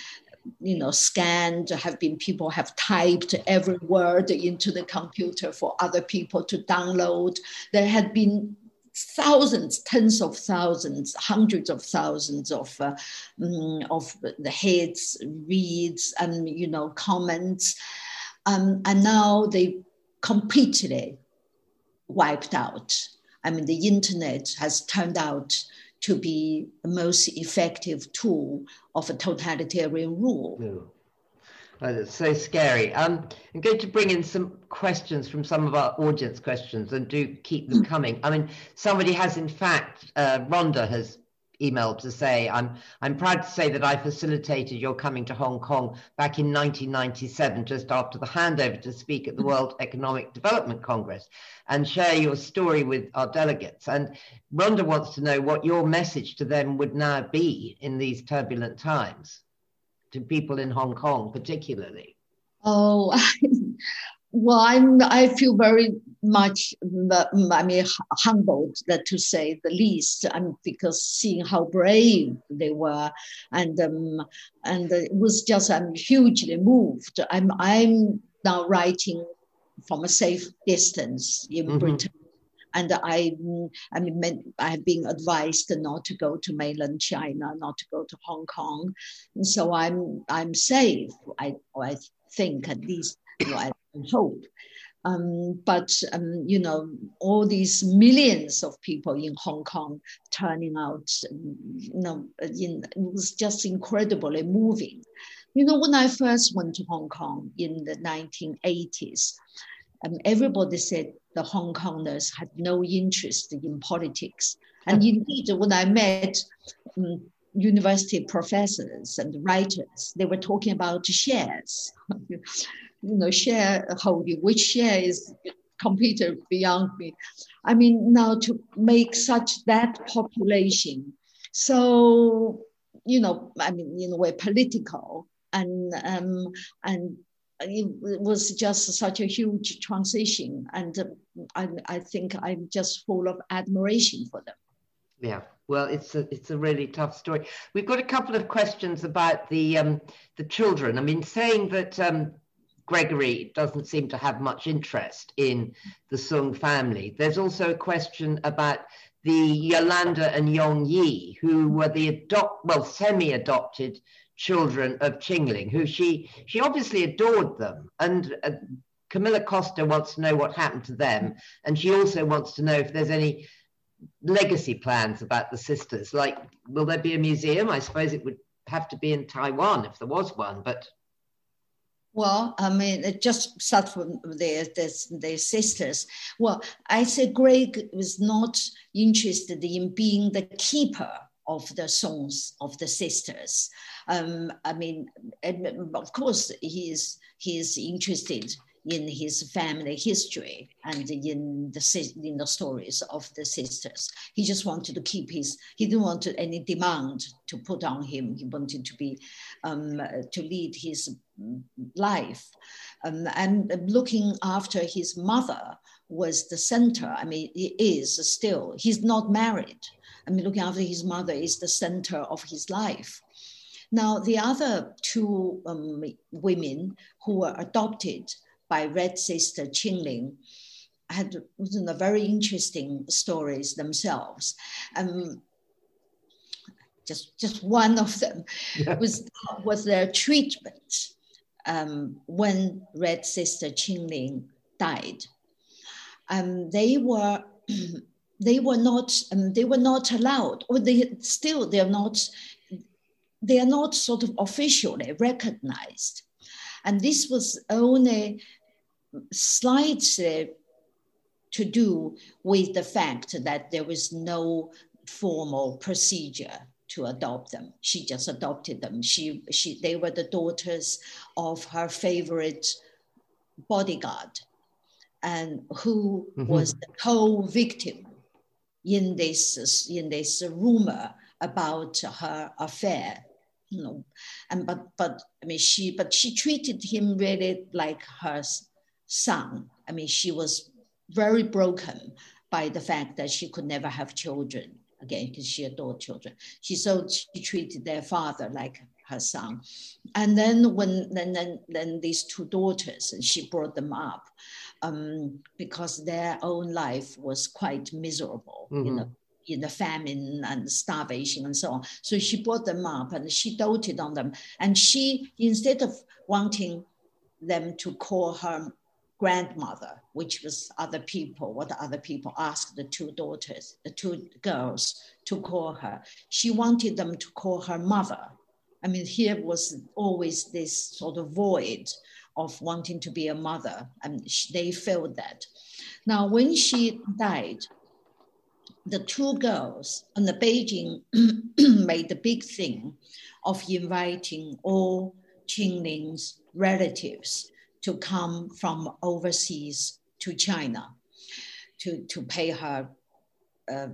you know scanned have been people have typed every word into the computer for other people to download. There had been thousands tens of thousands hundreds of thousands of uh, um, of the hits reads and you know comments. Um, and now they completely wiped out i mean the internet has turned out to be the most effective tool of a totalitarian rule. Oh, that's so scary. Um, I'm going to bring in some questions from some of our audience questions and do keep them coming. I mean, somebody has, in fact, uh, Rhonda has email to say, I'm, I'm proud to say that I facilitated your coming to Hong Kong back in 1997, just after the handover to speak at the World Economic Development Congress and share your story with our delegates. And Rhonda wants to know what your message to them would now be in these turbulent times, to people in Hong Kong particularly. Oh, well, I'm, I feel very much, I mean, humbled to say the least, and because seeing how brave they were, and um, and it was just I'm hugely moved. I'm I'm now writing from a safe distance in mm-hmm. Britain. And I, I mean, I have been advised not to go to mainland China, not to go to Hong Kong, and so I'm I'm safe. I I think at least you know, I hope. Um, but um, you know, all these millions of people in Hong Kong turning out, you know, in, it was just incredibly moving. You know, when I first went to Hong Kong in the 1980s, um, everybody said the Hong Kongers had no interest in politics. And indeed, when I met um, university professors and writers, they were talking about shares. you know, shareholding, which share is completely beyond me. I mean, now to make such that population, so you know, I mean, in a way, political and um, and it was just such a huge transition, and uh, I, I think I'm just full of admiration for them. Yeah, well, it's a it's a really tough story. We've got a couple of questions about the um, the children. I mean, saying that um, Gregory doesn't seem to have much interest in the Soong family. There's also a question about the Yolanda and Yong Yi, who were the adopt well semi-adopted children of Qingling, who she she obviously adored them, and uh, Camilla Costa wants to know what happened to them, and she also wants to know if there's any legacy plans about the sisters. Like, will there be a museum? I suppose it would have to be in Taiwan if there was one, but. Well, I mean, just start from their, their, their sisters. Well, I say Greg was not interested in being the keeper of the Soongs of the sisters. Um, I mean, of course, he is, he is interested in his family history and in the in the stories of the sisters. He just wanted to keep his. He didn't want any demand to put on him. He wanted to be um, to lead his life, um, and looking after his mother was the center. I mean, he is still. He's not married. I mean, looking after his mother is the center of his life. Now, the other two um, women who were adopted by Red Sister Qingling had you know, very interesting stories themselves. Um, just, just one of them yeah. was, was their treatment um, when Red Sister Qingling died. Um, they were they were not um, they were not allowed, or they still they are not they are not sort of officially recognized. And this was only slightly to do with the fact that there was no formal procedure to adopt them. She just adopted them. She, she, they were the daughters of her favorite bodyguard, and who mm-hmm. was the co-victim in this in this rumor about her affair. You know, and but but I mean she but she treated him really like her son. I mean, she was very broken by the fact that she could never have children again because she adored children. She so she treated their father like her son, and then when then then, then these two daughters, and she brought them up um, because their own life was quite miserable, mm-hmm. you know. In the famine and starvation and so on. So she brought them up and she doted on them. And she, instead of wanting them to call her grandmother, which was other people, what other people asked the two daughters, the two girls to call her. She wanted them to call her mother. I mean, here was always this sort of void of wanting to be a mother, and they felt that. Now, when she died, the two girls and the Beijing made the big thing of inviting all Qingling's relatives to come from overseas to China to, to pay her uh,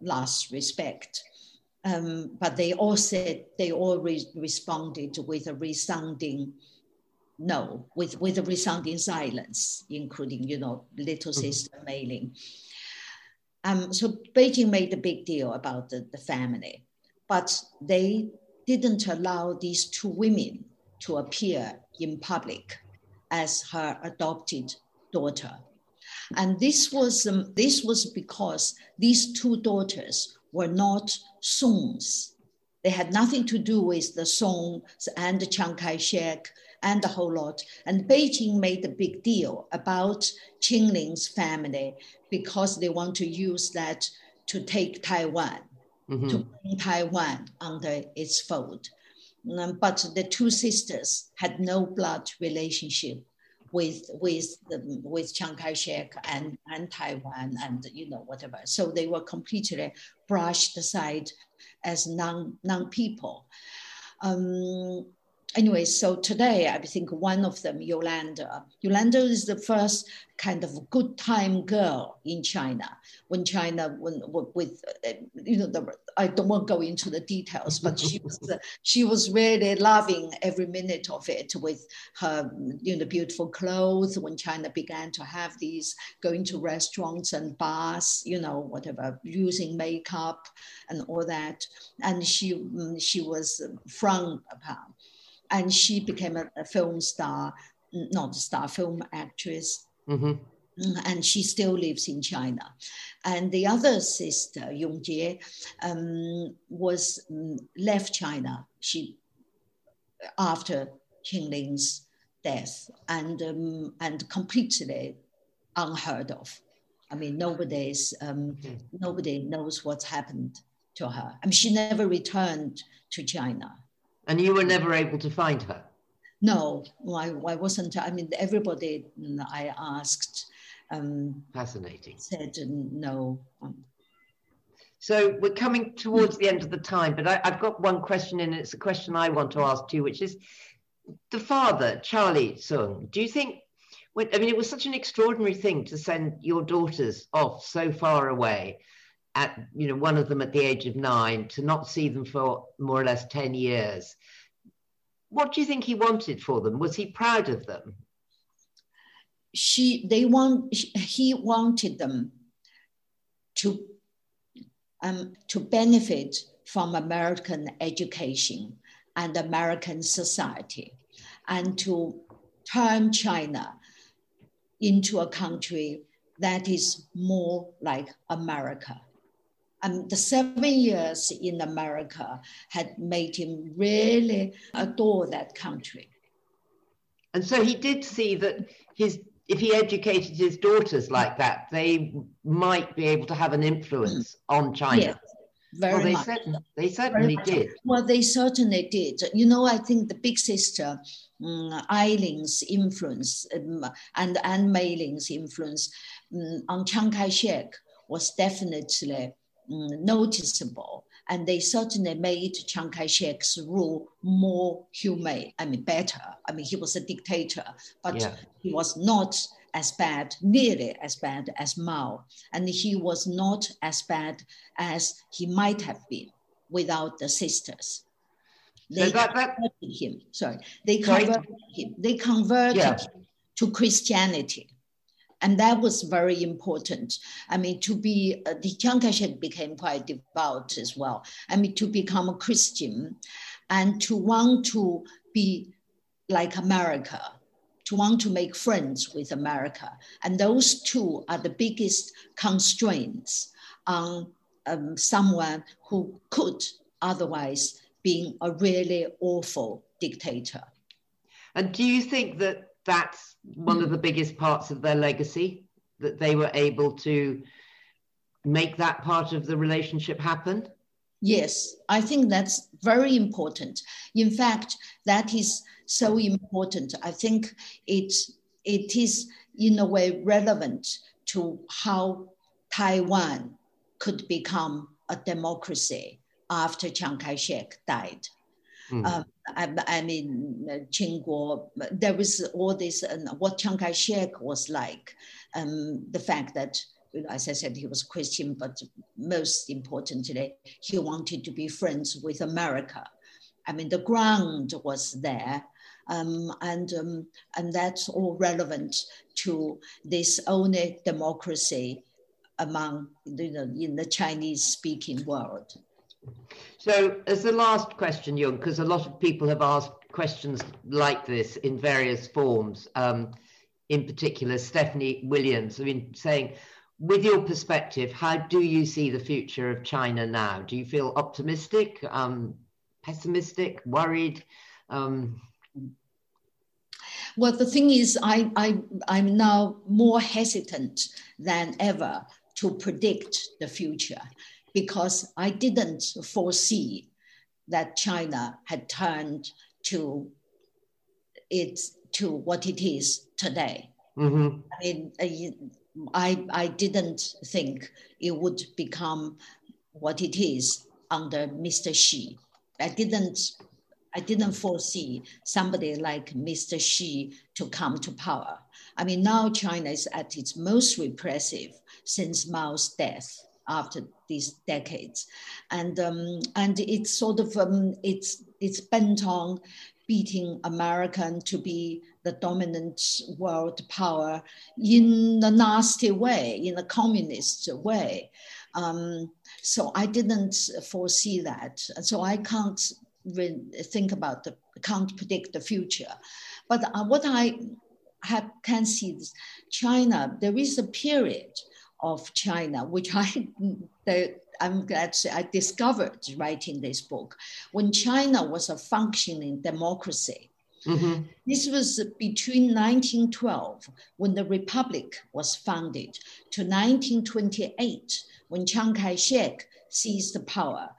last respect. Um, but they all said, they all re- responded with a resounding no, with, with a resounding silence, including, you know, little mm-hmm. sister Meiling. Um, so Beijing made a big deal about the, the family, but they didn't allow these two women to appear in public as her adopted daughter. And this was, um, this was because these two daughters were not Soongs. They had nothing to do with the Soongs and Chiang Kai shek and the whole lot. And Beijing made a big deal about Qingling's family because they want to use that to take Taiwan, mm-hmm. to bring Taiwan under its fold. Um, but the two sisters had no blood relationship with with the, with Chiang Kai-shek and, and Taiwan and you know whatever. So they were completely brushed aside as non non people. Um, anyway, so today I think one of them, Yolanda. Yolanda is the first kind of good time girl in China. When China, when with uh, you know, the, I don't want to go into the details, but she was she was really loving every minute of it with her you know beautiful clothes. When China began to have these going to restaurants and bars, you know, whatever, using makeup and all that, and she she was frowned upon and she became a, a film star, not a star, film actress. Mm-hmm. Mm, and she still lives in China. And the other sister, Yong Jie, um, was um, left China. She after Qingling's death, and um, and completely unheard of. I mean, nobody's um, mm-hmm. nobody knows what's happened to her. I mean, she never returned to China. And you were never able to find her? No, I, I wasn't. I mean, everybody mm, I asked. Um, Fascinating. Said um, no. Um, so we're coming towards the end of the time, but I, have got one question, and it's a question I want to ask too, which is the father, Charlie Soong. Do you think? I mean, it was such an extraordinary thing to send your daughters off so far away at you know one of them at the age of nine to not see them for more or less 10 years. What do you think he wanted for them? Was he proud of them? She they want he wanted them to um, to benefit from american education and american society and to turn china into a country that is more like america um, the seven years in America had made him really adore that country. And so he did see that his if he educated his daughters like that, they might be able to have an influence on China. Yes, very well, they much. Certainly, they certainly did. Well, they certainly did. You know, I think the big sister, um, Ailing's influence um, and Anne Meiling's influence um, on Chiang Kai-shek was definitely Mm, noticeable. And they certainly made Chiang Kai shek's rule more humane, I mean, better. I mean, he was a dictator, but yeah. he was not as bad, nearly as bad as Mao. And he was not as bad as he might have been without the sisters. They that, that, converted him. Sorry, they converted him. They converted yeah. him to Christianity and that was very important. I mean, to be uh, the Chiang Kai-shek became quite devout as well. I mean, to become a Christian, and to want to be like America, to want to make friends with America, and those two are the biggest constraints on um, someone who could otherwise be a really awful dictator. And do you think that that's one of the biggest parts of their legacy that they were able to make that part of the relationship happen? Yes, I think that's very important. In fact, that is so important. I think it, it is, in a way, relevant to how Taiwan could become a democracy after Chiang Kai shek died. Mm. Um, I, I, mean, Ching-kuo, there was all this, uh, what Chiang Kai shek was like, um, the fact that, as I said, he was Christian, but most importantly, he wanted to be friends with America. I mean, the ground was there. Um, and um, and that's all relevant to this only democracy among you know in the Chinese speaking world. So, as the last question, Jung, because a lot of people have asked questions like this in various forms, um, in particular, Stephanie Williams, I mean, saying, with your perspective, how do you see the future of China now? Do you feel optimistic, um, pessimistic, worried? Um, well, the thing is, I, I, I'm now more hesitant than ever to predict the future because I didn't foresee that China had turned to its to what it is today. Mm-hmm. I mean, I, I didn't think it would become what it is under Mr. Xi. I didn't I didn't foresee somebody like Mr. Xi to come to power. I mean, now China is at its most repressive since Mao's death after these decades, and um, and it's sort of um, it's it's bent on beating American to be the dominant world power in a nasty way, in a communist way. Um, so I didn't foresee that. So I can't really think about the, can't predict the future. But uh, what I have, can see is China, there is a period of China, which I, the, I'm glad to say I discovered writing this book, when China was a functioning democracy. Mm-hmm. This was between 1912, when the Republic was founded, to 1928, when Chiang Kai shek seized the power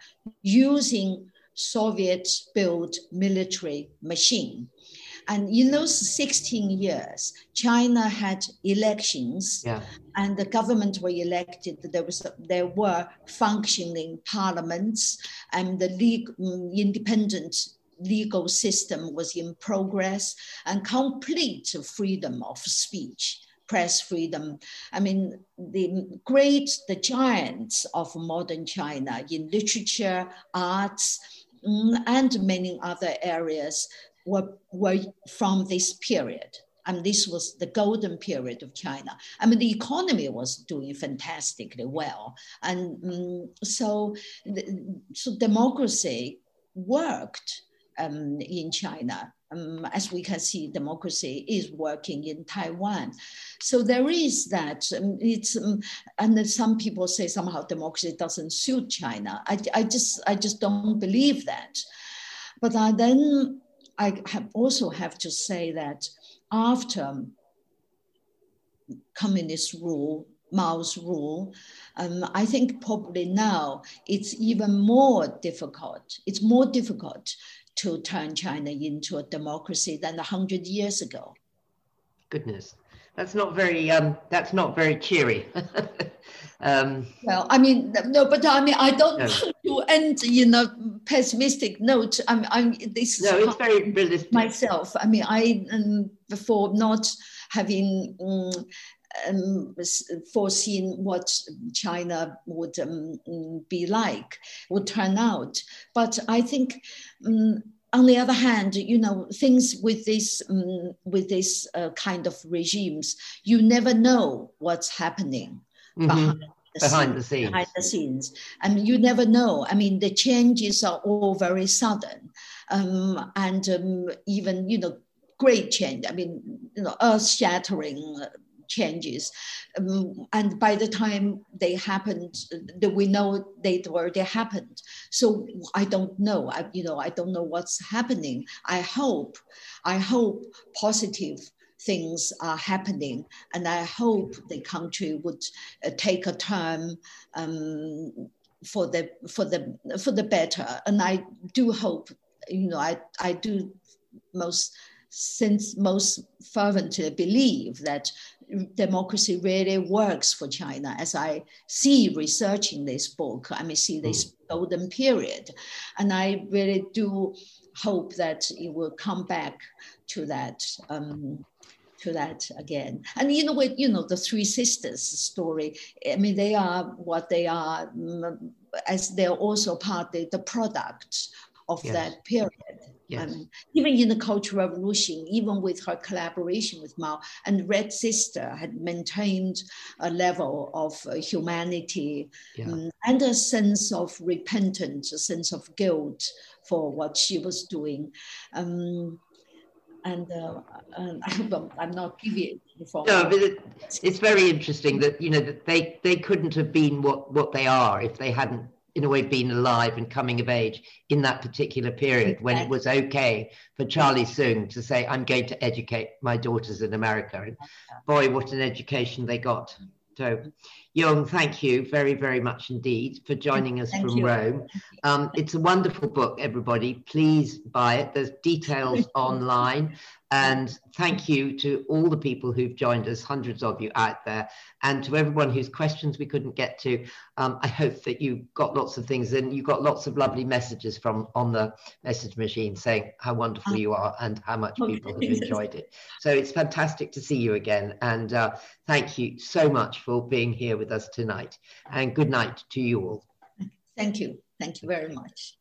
using Soviet built military machine. And in those 16 years, China had elections yeah. and the government were elected. There, was, there were functioning parliaments and the league, mm, independent legal system was in progress and complete freedom of speech press freedom. I mean, the great, the giants of modern China in literature, arts, mm, and many other areas were, were from this period. And this was the golden period of China. I mean, the economy was doing fantastically well. And um, so, so democracy worked um, in China. Um, as we can see, democracy is working in Taiwan. So there is that. Um, it's um, and some people say somehow democracy doesn't suit China. I, I just I just don't believe that. But I, then I have also have to say that after communist rule, Mao's rule, um, I think probably now it's even more difficult. It's more difficult to turn China into a democracy than 100 years ago. Goodness. That's not very. Um, that's not very cheery. um, well, I mean, no, but I mean, I don't no. want to end in a pessimistic note. I'm, I'm this. No, it's very realistic. Myself, I mean, I um, before not having um, um, foreseen what China would um, be like, would turn out. But I think, um, on the other hand, you know, things with this um, with this uh, kind of regimes, you never know what's happening mm-hmm. behind. The behind the scenes. Behind the scenes. I mean, you never know. I mean, the changes are all very sudden. Um, and um, even, you know, great change. I mean, you know, earth shattering changes. Um, and by the time they happened, we know they already happened. So I don't know. I, you know, I don't know what's happening. I hope, I hope positive things are happening, and I hope the country would uh, take a turn um, for the for the for the better. And I do hope, you know, I I do most since most fervently believe that democracy really works for China. As I see researching this book, I may see this mm. golden period. And I really do hope that it will come back to that. Um, to that again. And you know what, you know, the three sisters story, I mean, they are what they are mm, as they're also partly the product of yes. that period. Yes. Um, even in the Cultural Revolution, even with her collaboration with Mao, and Red Sister had maintained a level of uh, humanity yeah. um, and a sense of repentance, a sense of guilt for what she was doing. Um, and uh, I'm not giving No, but it, it's very interesting that you know that they they couldn't have been what what they are if they hadn't in a way been alive and coming of age in that particular period when it was okay for Charlie Soong to say, I'm going to educate my daughters in America. And boy, what an education they got. So, Jung, thank you very, very much indeed for joining us thank from you. Rome. Um, it's a wonderful book, everybody. Please buy it. There's details online. And thank you to all the people who've joined us, hundreds of you out there, and to everyone whose questions we couldn't get to. Um, I hope that you got lots of things and you got lots of lovely messages from on the message machine saying how wonderful ah. you are and how much people have enjoyed it. So it's fantastic to see you again. And uh, thank you so much for being here with us tonight. And good night to you all. Thank you. Thank you very much.